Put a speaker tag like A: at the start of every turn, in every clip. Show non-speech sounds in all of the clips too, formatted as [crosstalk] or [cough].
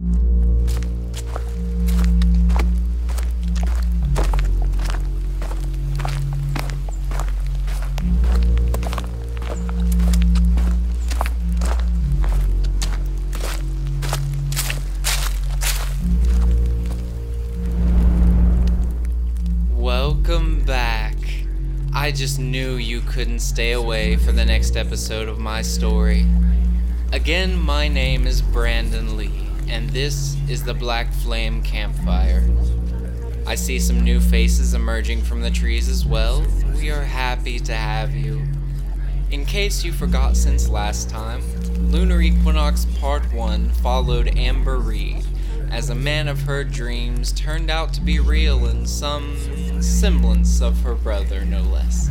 A: Welcome back. I just knew you couldn't stay away for the next episode of my story. Again, my name is Brandon Lee, and this is the Black Flame Campfire. I see some new faces emerging from the trees as well. We are happy to have you. In case you forgot since last time, Lunar Equinox Part 1 followed Amber Reed, as a man of her dreams turned out to be real in some semblance of her brother, no less.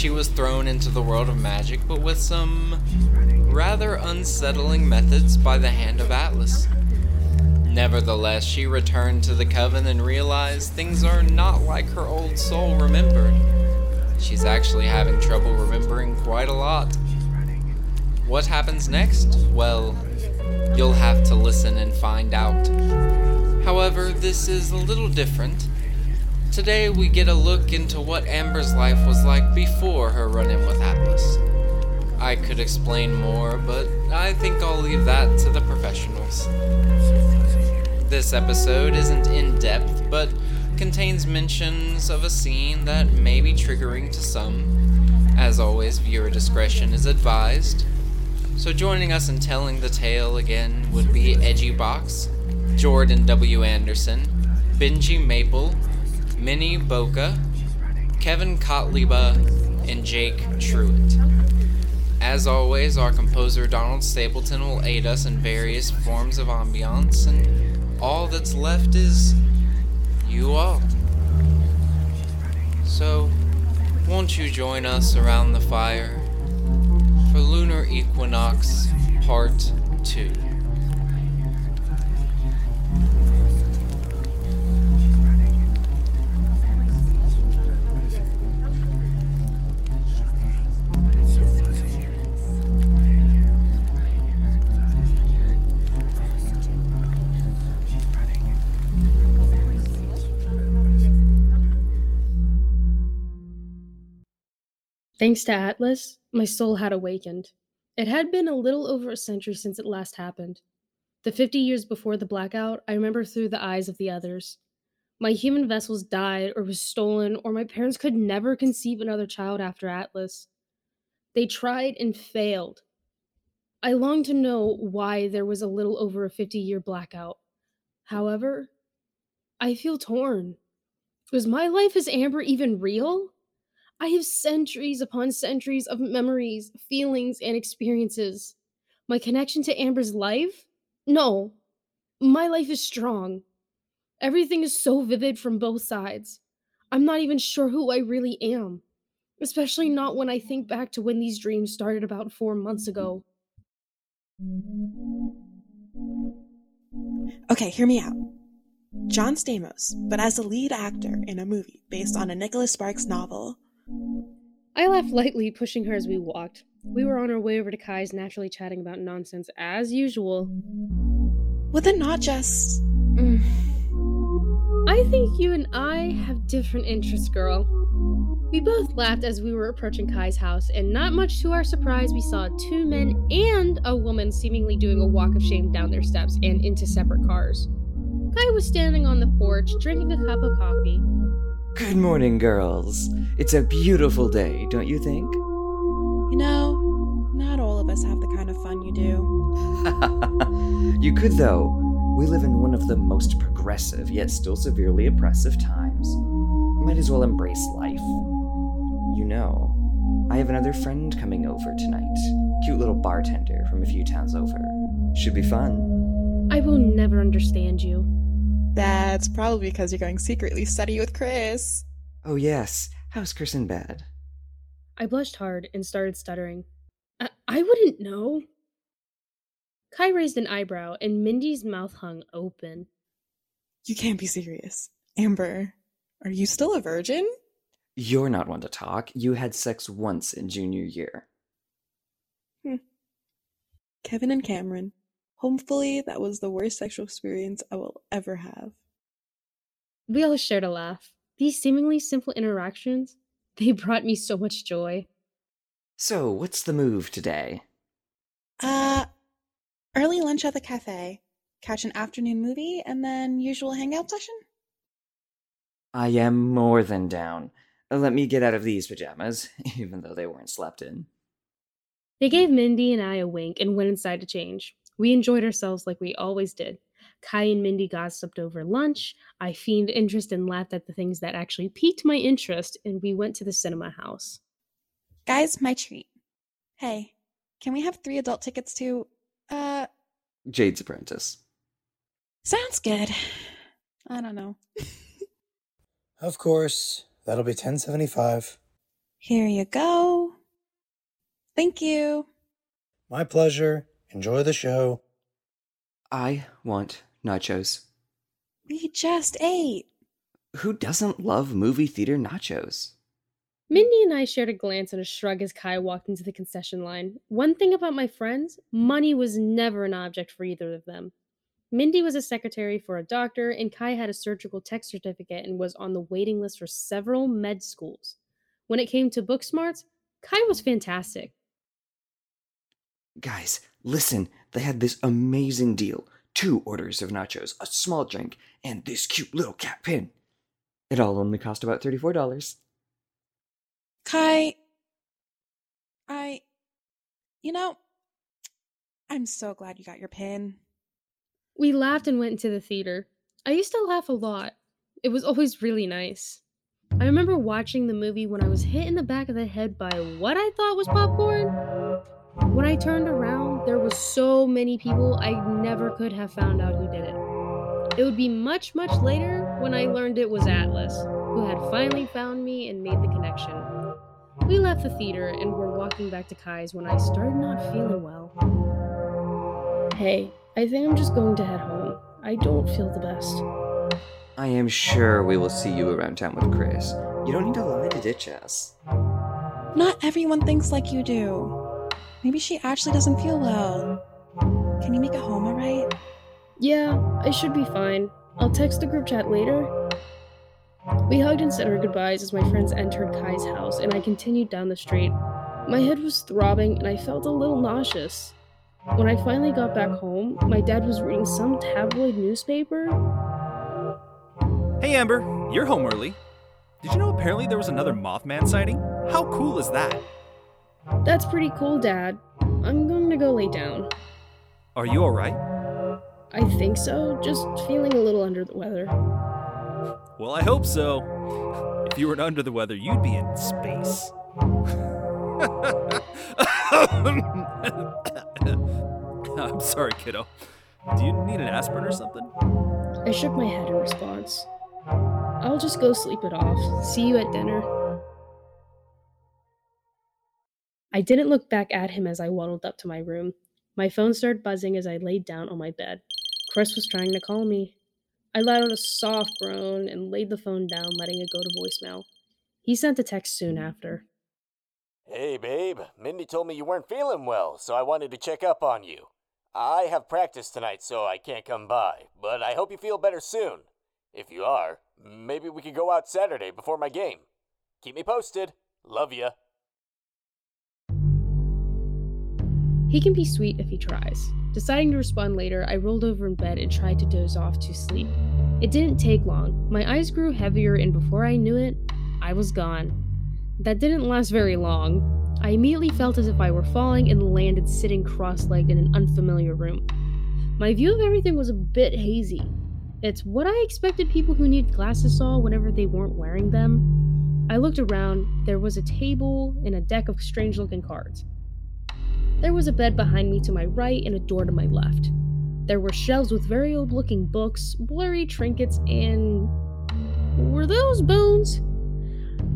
A: She was thrown into the world of magic, but with some rather unsettling methods by the hand of Atlas. Nevertheless, she returned to the coven and realized things are not like her old soul remembered. She's actually having trouble remembering quite a lot. What happens next? Well, you'll have to listen and find out. However, this is a little different. Today we get a look into what Amber's life was like before her run in with Atlas. I could explain more, but I think I'll leave that to the professionals. This episode isn't in depth, but contains mentions of a scene that may be triggering to some. As always, viewer discretion is advised. So, joining us in telling the tale again would be Edgy Box, Jordan W. Anderson, Benji Maple, Minnie Boca, Kevin Kotliba, and Jake Truitt. As always, our composer Donald Stapleton will aid us in various forms of ambiance, and all that's left is you all. So, won't you join us around the fire for Lunar Equinox Part 2?
B: Thanks to Atlas, my soul had awakened. It had been a little over a century since it last happened. The 50 years before the blackout, I remember through the eyes of the others. My human vessels died or was stolen, or my parents could never conceive another child after Atlas. They tried and failed. I longed to know why there was a little over a 50 year blackout. However, I feel torn. Was my life as Amber even real? I have centuries upon centuries of memories, feelings, and experiences. My connection to Amber's life? No. My life is strong. Everything is so vivid from both sides. I'm not even sure who I really am, especially not when I think back to when these dreams started about four months ago.
C: Okay, hear me out. John Stamos, but as a lead actor in a movie based on a Nicholas Sparks novel.
B: I laughed lightly, pushing her as we walked. We were on our way over to Kai's, naturally chatting about nonsense as usual.
C: Would it not just.
B: Mm. I think you and I have different interests, girl. We both laughed as we were approaching Kai's house, and not much to our surprise, we saw two men and a woman seemingly doing a walk of shame down their steps and into separate cars. Kai was standing on the porch, drinking a cup of coffee.
D: Good morning, girls. It's a beautiful day, don't you think?
C: You know, not all of us have the kind of fun you do. [laughs]
D: you could, though. We live in one of the most progressive, yet still severely oppressive times. Might as well embrace life. You know, I have another friend coming over tonight. Cute little bartender from a few towns over. Should be fun.
B: I will never understand you.
C: That's probably because you're going secretly study with Chris.
D: Oh, yes. How's Chris in bed?
B: I blushed hard and started stuttering. I, I wouldn't know. Kai raised an eyebrow, and Mindy's mouth hung open.
C: You can't be serious. Amber, are you still a virgin?
D: You're not one to talk. You had sex once in junior year.
C: Hmm. Kevin and Cameron. Hopefully, that was the worst sexual experience I will ever have.
B: We all shared a laugh. These seemingly simple interactions, [laughs] they brought me so much joy.
D: So, what's the move today?
C: Uh, early lunch at the cafe, catch an afternoon movie, and then usual hangout session?
D: I am more than down. Let me get out of these pajamas, [laughs] even though they weren't slept in.
B: They gave Mindy and I a wink and went inside to change. We enjoyed ourselves like we always did. Kai and Mindy gossiped over lunch. I feigned interest and laughed at the things that actually piqued my interest, and we went to the cinema house.
C: Guys, my treat. Hey, can we have three adult tickets to, uh,
D: Jade's apprentice.
C: sounds good. I don't know. [laughs]
E: Of course. That'll be 1075.
C: Here you go. Thank you.
E: My pleasure. Enjoy the show.
D: I want nachos.
C: We just ate.
D: Who doesn't love movie theater nachos?
B: Mindy and I shared a glance and a shrug as Kai walked into the concession line. One thing about my friends money was never an object for either of them. Mindy was a secretary for a doctor, and Kai had a surgical tech certificate and was on the waiting list for several med schools. When it came to book smarts, Kai was fantastic.
D: Guys, listen, they had this amazing deal. Two orders of nachos, a small drink, and this cute little cat pin. It all only cost about $34.
C: Kai, I, you know, I'm so glad you got your pin.
B: We laughed and went into the theater. I used to laugh a lot. It was always really nice. I remember watching the movie when I was hit in the back of the head by what I thought was popcorn. When I turned around, there was so many people I never could have found out who did it. It would be much, much later when I learned it was Atlas, who had finally found me and made the connection. We left the theater and were walking back to Kai's when I started not feeling well. Hey, I think I'm just going to head home. I don't feel the best.
D: I am sure we will see you around town with Chris. You don't need to lie to ditch us.
C: Not everyone thinks like you do. Maybe she actually doesn't feel well. Can you make it home alright?
B: Yeah, I should be fine. I'll text the group chat later. We hugged and said our goodbyes as my friends entered Kai's house, and I continued down the street. My head was throbbing, and I felt a little nauseous. When I finally got back home, my dad was reading some tabloid newspaper.
F: Hey Amber, you're home early. Did you know apparently there was another Mothman sighting? How cool is that?
B: That's pretty cool, Dad. I'm going to go lay down.
F: Are you alright?
B: I think so, just feeling a little under the weather.
F: Well, I hope so. If you weren't under the weather, you'd be in space. [laughs] I'm sorry, kiddo. Do you need an aspirin or something?
B: I shook my head in response. I'll just go sleep it off. See you at dinner. I didn't look back at him as I waddled up to my room. My phone started buzzing as I laid down on my bed. Chris was trying to call me. I let out a soft groan and laid the phone down, letting it go to voicemail. He sent a text soon after.
G: Hey, babe. Mindy told me you weren't feeling well, so I wanted to check up on you. I have practice tonight, so I can't come by, but I hope you feel better soon. If you are, maybe we could go out Saturday before my game. Keep me posted. Love ya.
B: He can be sweet if he tries. Deciding to respond later, I rolled over in bed and tried to doze off to sleep. It didn't take long. My eyes grew heavier, and before I knew it, I was gone. That didn't last very long. I immediately felt as if I were falling and landed sitting cross legged in an unfamiliar room. My view of everything was a bit hazy. It's what I expected people who need glasses saw whenever they weren't wearing them. I looked around. There was a table and a deck of strange looking cards. There was a bed behind me to my right and a door to my left. There were shelves with very old looking books, blurry trinkets, and. Were those bones?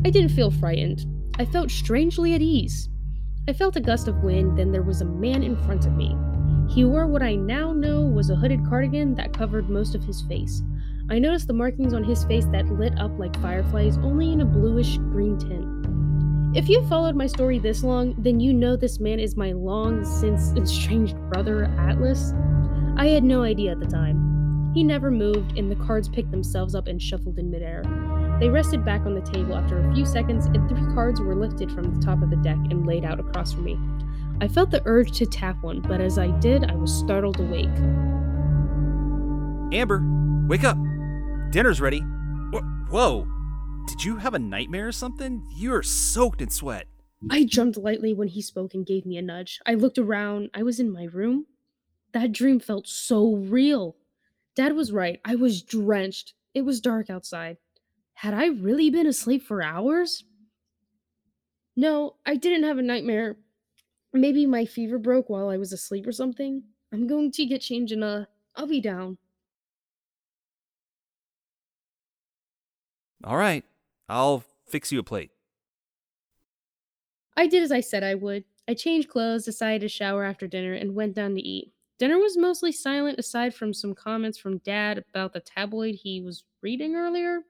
B: I didn't feel frightened. I felt strangely at ease. I felt a gust of wind, then there was a man in front of me. He wore what I now know was a hooded cardigan that covered most of his face. I noticed the markings on his face that lit up like fireflies, only in a bluish green tint. If you've followed my story this long, then you know this man is my long since estranged brother, Atlas. I had no idea at the time. He never moved, and the cards picked themselves up and shuffled in midair. They rested back on the table after a few seconds, and three cards were lifted from the top of the deck and laid out across from me. I felt the urge to tap one, but as I did, I was startled awake.
F: Amber, wake up. Dinner's ready. Whoa. Did you have a nightmare or something? You're soaked in sweat.
B: I jumped lightly when he spoke and gave me a nudge. I looked around. I was in my room. That dream felt so real. Dad was right. I was drenched. It was dark outside. Had I really been asleep for hours? No, I didn't have a nightmare. Maybe my fever broke while I was asleep or something. I'm going to get changed and uh, I'll be down.
F: All right. I'll fix you a plate.
B: I did as I said I would. I changed clothes, decided to shower after dinner, and went down to eat. Dinner was mostly silent aside from some comments from Dad about the tabloid he was reading earlier.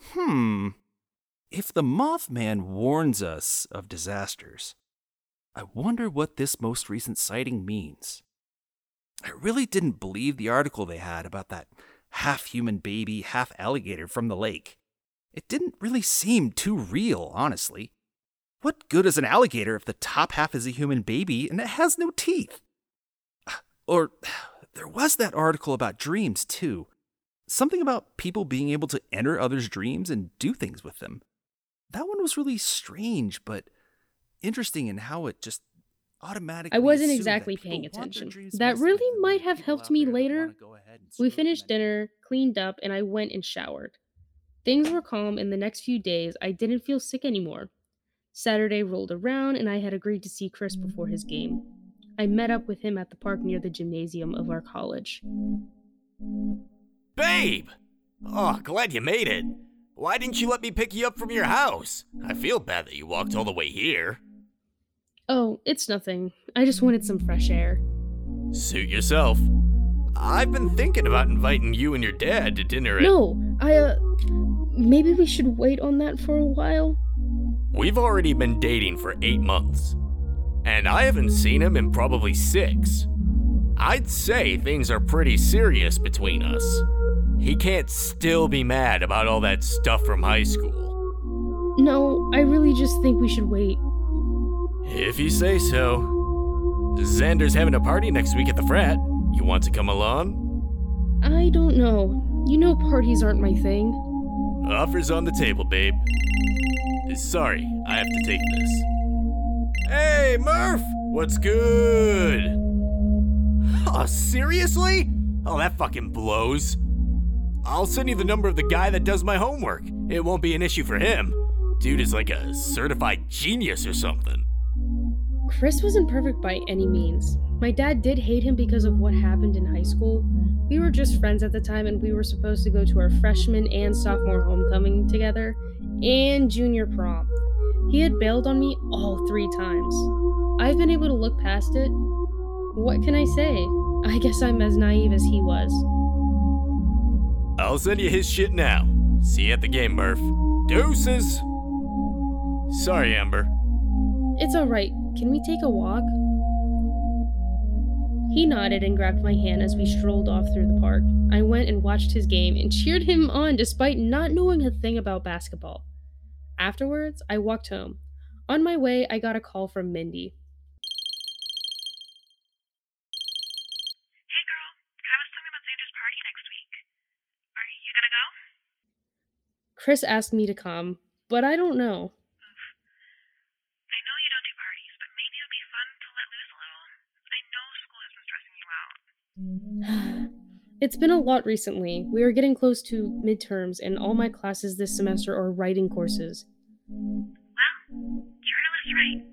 F: Hmm. If the Mothman warns us of disasters, I wonder what this most recent sighting means. I really didn't believe the article they had about that half human baby, half alligator from the lake. It didn't really seem too real, honestly. What good is an alligator if the top half is a human baby and it has no teeth? [sighs] Or [sighs] there was that article about dreams, too. Something about people being able to enter others' dreams and do things with them. That one was really strange, but interesting in how it just automatically.
B: I wasn't
F: assumed that
B: exactly paying attention. That really might have helped me later.
F: wanna go ahead and
B: We finished dinner, cleaned up, and I went and showered. Things were calm, and the next few days I didn't feel sick anymore. Saturday rolled around, and I had agreed to see Chris before his game. I met up with him at the park near the gymnasium of our college.
G: Babe! Oh, glad you made it. Why didn't you let me pick you up from your house? I feel bad that you walked all the way here.
B: Oh, it's nothing. I just wanted some fresh air.
G: Suit yourself. I've been thinking about inviting you and your dad to dinner at.
B: No, I, uh. Maybe we should wait on that for a while?
G: We've already been dating for eight months. And I haven't seen him in probably six. I'd say things are pretty serious between us. He can't still be mad about all that stuff from high school.
B: No, I really just think we should wait.
G: If you say so. Xander's having a party next week at the frat. You want to come along?
B: I don't know. You know parties aren't my thing.
G: Offers on the table, babe. Sorry, I have to take this. Hey, Murph! What's good? Oh, seriously? Oh, that fucking blows. I'll send you the number of the guy that does my homework. It won't be an issue for him. Dude is like a certified genius or something.
B: Chris wasn't perfect by any means. My dad did hate him because of what happened in high school. We were just friends at the time, and we were supposed to go to our freshman and sophomore homecoming together, and junior prom. He had bailed on me all three times. I've been able to look past it. What can I say? I guess I'm as naive as he was.
G: I'll send you his shit now. See you at the game, Murph. Deuces! Sorry, Amber.
B: It's alright. Can we take a walk? He nodded and grabbed my hand as we strolled off through the park. I went and watched his game and cheered him on despite not knowing a thing about basketball. Afterwards, I walked home. On my way, I got a call from Mindy.
H: Hey girl, I was talking about Xander's party next week. Are you gonna go?
B: Chris asked me to come, but I don't know.
H: I know you don't do parties, but maybe it would be fun to let loose a little. I know school has been stressing you out.
B: It's been a lot recently. We are getting close to midterms, and all my classes this semester are writing courses.
H: Well, journalists write.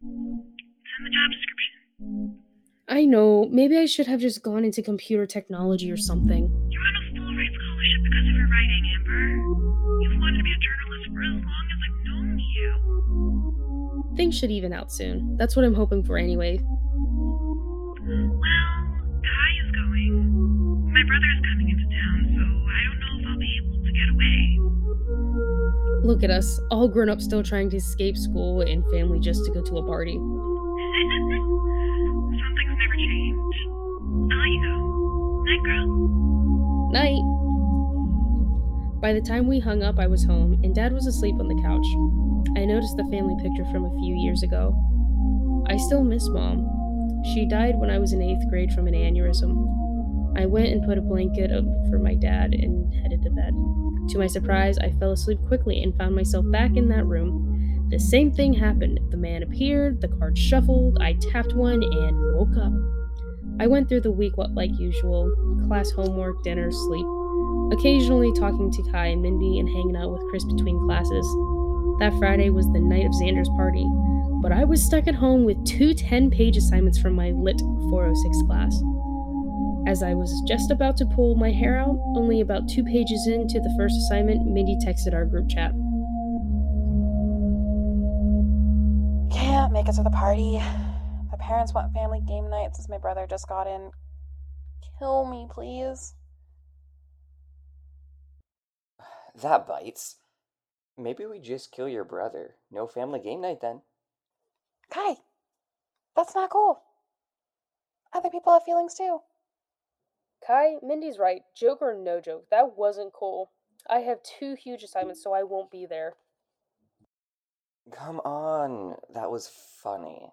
H: It's in the job description.
B: I know, maybe I should have just gone into computer technology or something.
H: You're on a full ride scholarship because of your writing, Amber. You've wanted to be a journalist for as long as I've known you.
B: Things should even out soon. That's what I'm hoping for anyway. Look at us, all grown up still trying to escape school and family just to go to a party. [laughs]
H: Never Night, girl.
B: Night. By the time we hung up, I was home, and Dad was asleep on the couch. I noticed the family picture from a few years ago. I still miss Mom. She died when I was in eighth grade from an aneurysm. I went and put a blanket up for my dad and headed to bed. To my surprise, I fell asleep quickly and found myself back in that room. The same thing happened. The man appeared, the cards shuffled, I tapped one, and woke up. I went through the week like usual class homework, dinner, sleep. Occasionally talking to Kai and Mindy and hanging out with Chris between classes. That Friday was the night of Xander's party, but I was stuck at home with two 10 page assignments from my Lit 406 class. As I was just about to pull my hair out, only about two pages into the first assignment, Mindy texted our group chat.
C: Can't make it to the party. The parents want family game night since my brother just got in. Kill me, please.
D: That bites. Maybe we just kill your brother. No family game night then.
C: Kai, that's not cool. Other people have feelings too.
B: Kai, Mindy's right. Joke or no joke, that wasn't cool. I have two huge assignments, so I won't be there.
D: Come on, that was funny.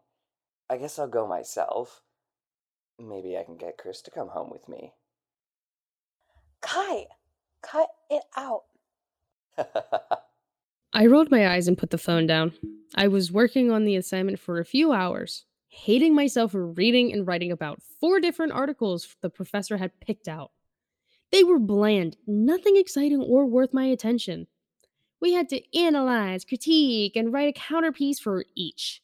D: I guess I'll go myself. Maybe I can get Chris to come home with me.
C: Kai, cut it out. [laughs]
B: I rolled my eyes and put the phone down. I was working on the assignment for a few hours, hating myself for reading and writing about four different articles the professor had picked out. They were bland, nothing exciting or worth my attention. We had to analyze, critique, and write a counterpiece for each.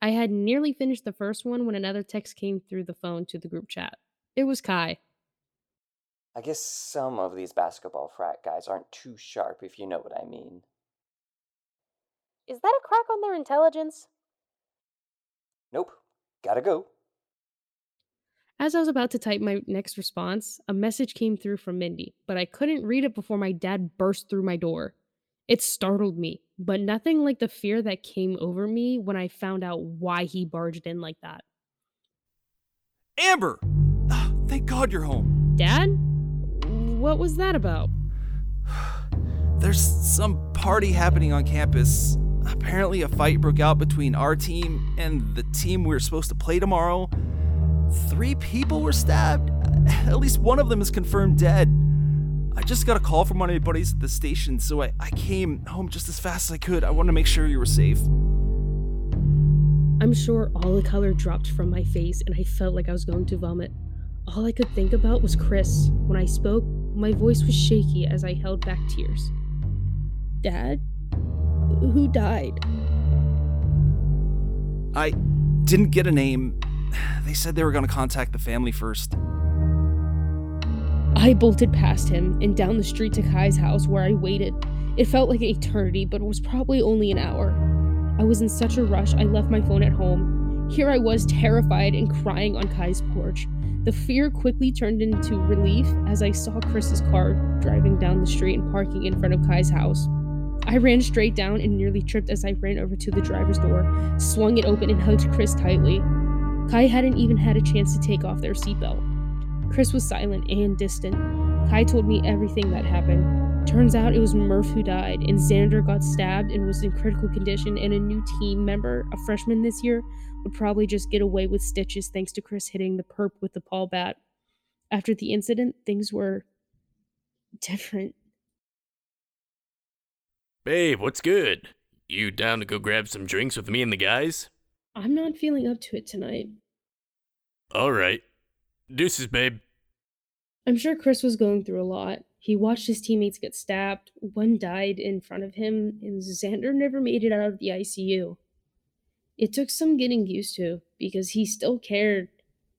B: I had nearly finished the first one when another text came through the phone to the group chat. It was Kai.
D: I guess some of these basketball frat guys aren't too sharp, if you know what I mean.
B: Is that a crack on their intelligence?
D: Nope. Gotta go.
B: As I was about to type my next response, a message came through from Mindy, but I couldn't read it before my dad burst through my door. It startled me, but nothing like the fear that came over me when I found out why he barged in like that.
F: Amber! Ah, thank God you're home.
B: Dad? What was that about? [sighs]
F: There's some party happening on campus. Apparently, a fight broke out between our team and the team we are supposed to play tomorrow. Three people were stabbed. At least one of them is confirmed dead. I just got a call from one of my buddies at the station, so I, I came home just as fast as I could. I wanted to make sure you were safe.
B: I'm sure all the color dropped from my face and I felt like I was going to vomit. All I could think about was Chris. When I spoke, my voice was shaky as I held back tears. Dad? Who died?
F: I didn't get a name. They said they were going to contact the family first.
B: I bolted past him and down the street to Kai's house where I waited. It felt like an eternity, but it was probably only an hour. I was in such a rush, I left my phone at home. Here I was, terrified and crying on Kai's porch. The fear quickly turned into relief as I saw Chris's car driving down the street and parking in front of Kai's house. I ran straight down and nearly tripped as I ran over to the driver's door, swung it open, and hugged Chris tightly. Kai hadn't even had a chance to take off their seatbelt. Chris was silent and distant. Kai told me everything that happened. Turns out it was Murph who died, and Xander got stabbed and was in critical condition, and a new team member, a freshman this year, would probably just get away with stitches thanks to Chris hitting the perp with the Paul bat. After the incident, things were different.
I: Babe, what's good? You down to go grab some drinks with me and the guys?
B: I'm not feeling up to it tonight.
I: Alright. Deuces, babe.
B: I'm sure Chris was going through a lot. He watched his teammates get stabbed, one died in front of him, and Xander never made it out of the ICU. It took some getting used to because he still cared,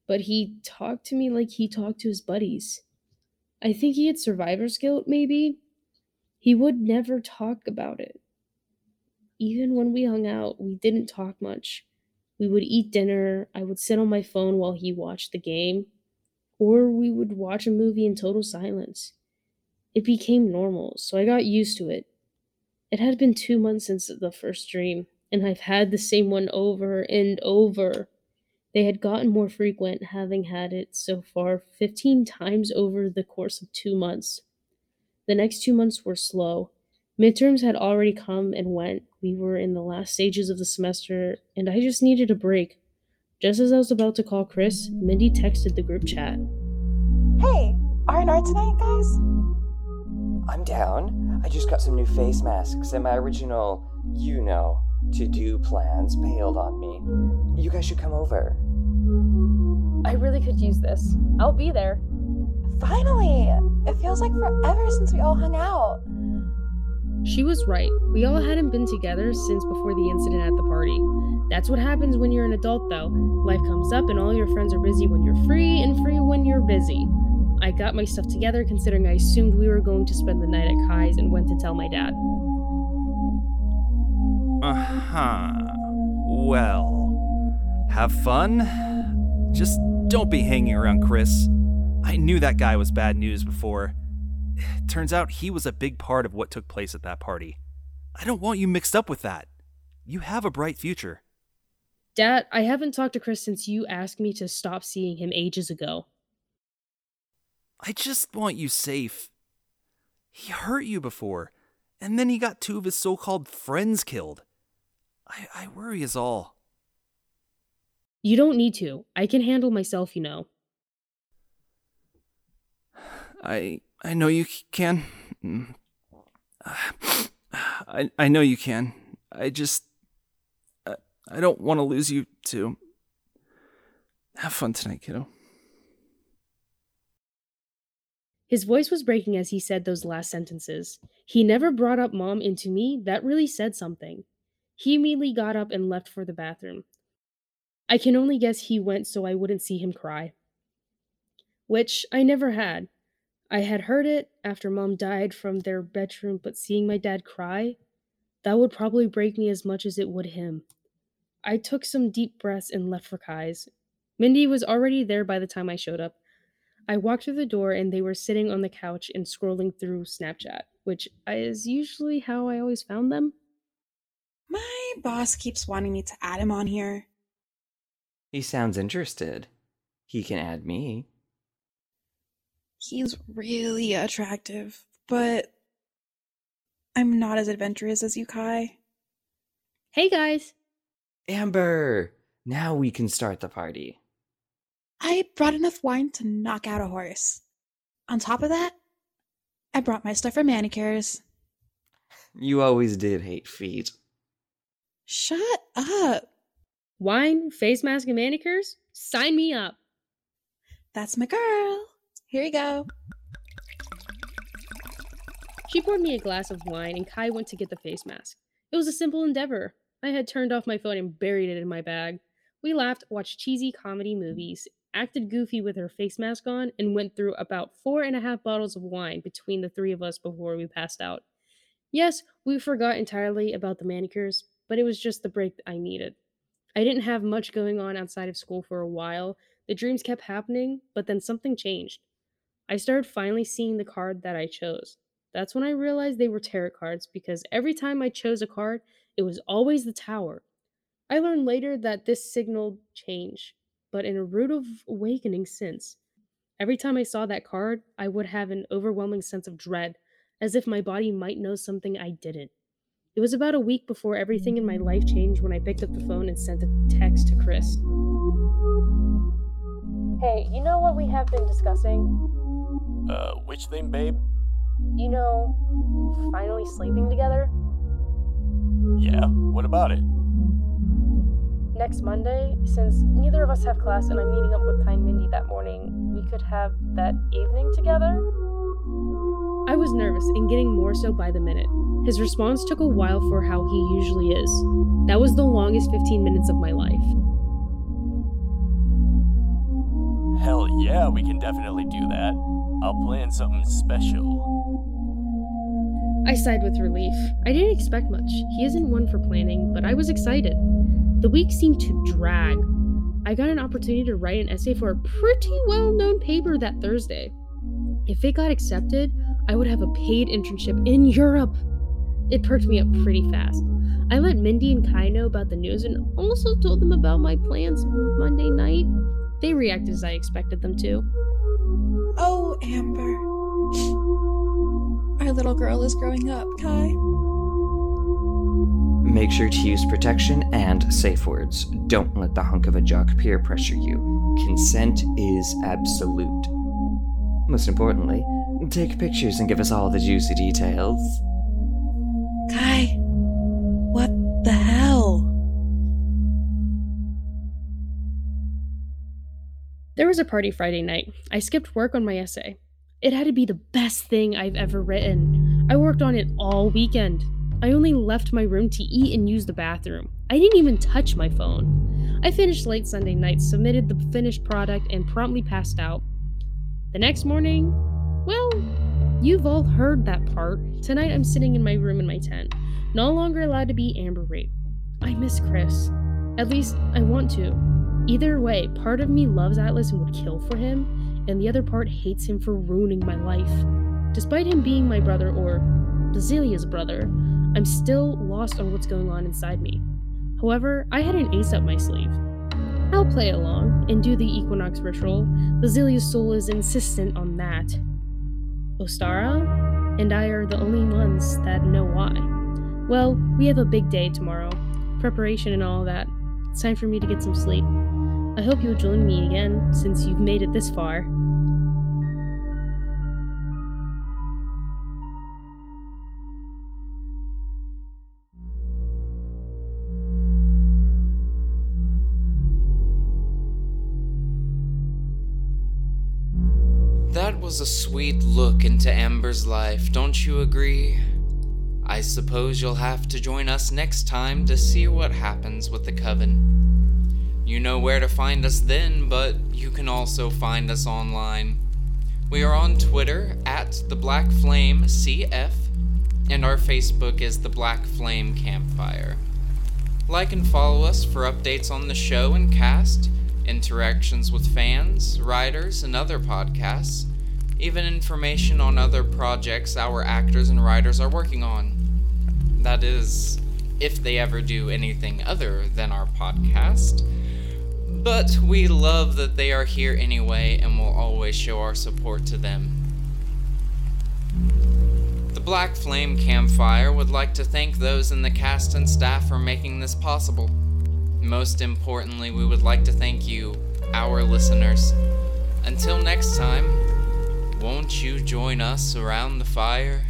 B: but he talked to me like he talked to his buddies. I think he had survivor's guilt, maybe. He would never talk about it. Even when we hung out, we didn't talk much. We would eat dinner, I would sit on my phone while he watched the game, or we would watch a movie in total silence. It became normal, so I got used to it. It had been two months since the first dream, and I've had the same one over and over. They had gotten more frequent, having had it so far 15 times over the course of two months. The next two months were slow. Midterms had already come and went. We were in the last stages of the semester, and I just needed a break. Just as I was about to call Chris, Mindy texted the group chat.
C: Hey, R&R tonight, guys?
D: I'm down. I just got some new face masks, and my original, you know, to do plans bailed on me. You guys should come over.
B: I really could use this. I'll be there.
C: Finally! It feels like forever since we all hung out.
B: She was right. We all hadn't been together since before the incident at the party. That's what happens when you're an adult, though. Life comes up, and all your friends are busy when you're free, and free when you're busy. I got my stuff together considering I assumed we were going to spend the night at Kai's and went to tell my dad.
F: Uh huh. Well, have fun. Just don't be hanging around Chris. I knew that guy was bad news before. [sighs] Turns out he was a big part of what took place at that party. I don't want you mixed up with that. You have a bright future.
B: Dad, I haven't talked to Chris since you asked me to stop seeing him ages ago.
F: I just want you safe. He hurt you before, and then he got two of his so called friends killed. I, I worry is all.
B: You don't need to. I can handle myself, you know.
F: I I know you can. Mm. [sighs] I I know you can. I just I, I don't want to lose you too. Have fun tonight, kiddo.
B: His voice was breaking as he said those last sentences. He never brought up mom into me. That really said something. He immediately got up and left for the bathroom. I can only guess he went so I wouldn't see him cry. Which I never had. I had heard it after mom died from their bedroom, but seeing my dad cry, that would probably break me as much as it would him. I took some deep breaths and left for Kai's. Mindy was already there by the time I showed up. I walked through the door and they were sitting on the couch and scrolling through Snapchat, which is usually how I always found them.
C: My boss keeps wanting me to add him on here.
D: He sounds interested. He can add me.
C: He's really attractive, but I'm not as adventurous as you, Kai.
B: Hey guys!
D: Amber! Now we can start the party.
C: I brought enough wine to knock out a horse. On top of that, I brought my stuff for manicures.
D: You always did hate feet.
C: Shut up.
B: Wine, face mask, and manicures? Sign me up.
C: That's my girl. Here you go.
B: She poured me a glass of wine, and Kai went to get the face mask. It was a simple endeavor. I had turned off my phone and buried it in my bag. We laughed, watched cheesy comedy movies, acted goofy with her face mask on, and went through about four and a half bottles of wine between the three of us before we passed out. Yes, we forgot entirely about the manicures, but it was just the break I needed. I didn't have much going on outside of school for a while. The dreams kept happening, but then something changed. I started finally seeing the card that I chose. That's when I realized they were tarot cards because every time I chose a card, it was always the tower. I learned later that this signaled change, but in a root of awakening since. Every time I saw that card, I would have an overwhelming sense of dread, as if my body might know something I didn't. It was about a week before everything in my life changed when I picked up the phone and sent a text to Chris. Hey, you know what we have been discussing?
G: Uh, which thing, babe?
B: You know, finally sleeping together?
G: Yeah, what about it?
B: Next Monday, since neither of us have class and I'm meeting up with Kind Mindy that morning, we could have that evening together? I was nervous and getting more so by the minute. His response took a while for how he usually is. That was the longest 15 minutes of my life.
G: Hell yeah, we can definitely do that. I'll plan something special.
B: I sighed with relief. I didn't expect much. He isn't one for planning, but I was excited. The week seemed to drag. I got an opportunity to write an essay for a pretty well known paper that Thursday. If it got accepted, I would have a paid internship in Europe. It perked me up pretty fast. I let Mindy and Kai know about the news and also told them about my plans Monday night. They reacted as I expected them to.
C: Amber. Our little girl is growing up, Kai.
D: Make sure to use protection and safe words. Don't let the hunk of a jock peer pressure you. Consent is absolute. Most importantly, take pictures and give us all the juicy details.
C: Kai,
B: There was a party Friday night. I skipped work on my essay. It had to be the best thing I've ever written. I worked on it all weekend. I only left my room to eat and use the bathroom. I didn't even touch my phone. I finished late Sunday night, submitted the finished product, and promptly passed out. The next morning, well, you've all heard that part. Tonight I'm sitting in my room in my tent, no longer allowed to be Amber Rape. I miss Chris. At least I want to. Either way, part of me loves Atlas and would kill for him, and the other part hates him for ruining my life. Despite him being my brother, or Basilea's brother, I'm still lost on what's going on inside me. However, I had an ace up my sleeve. I'll play along and do the Equinox ritual. Basilea's soul is insistent on that. Ostara and I are the only ones that know why. Well, we have a big day tomorrow. Preparation and all that. It's time for me to get some sleep. I hope you'll join me again since you've made it this far.
A: That was a sweet look into Amber's life, don't you agree? I suppose you'll have to join us next time to see what happens with the Coven. You know where to find us then, but you can also find us online. We are on Twitter at the Black Flame CF, and our Facebook is the Black Flame Campfire. Like and follow us for updates on the show and cast, interactions with fans, writers, and other podcasts, even information on other projects our actors and writers are working on. That is, if they ever do anything other than our podcast. But we love that they are here anyway and will always show our support to them. The Black Flame Campfire would like to thank those in the cast and staff for making this possible. Most importantly, we would like to thank you, our listeners. Until next time, won't you join us around the fire?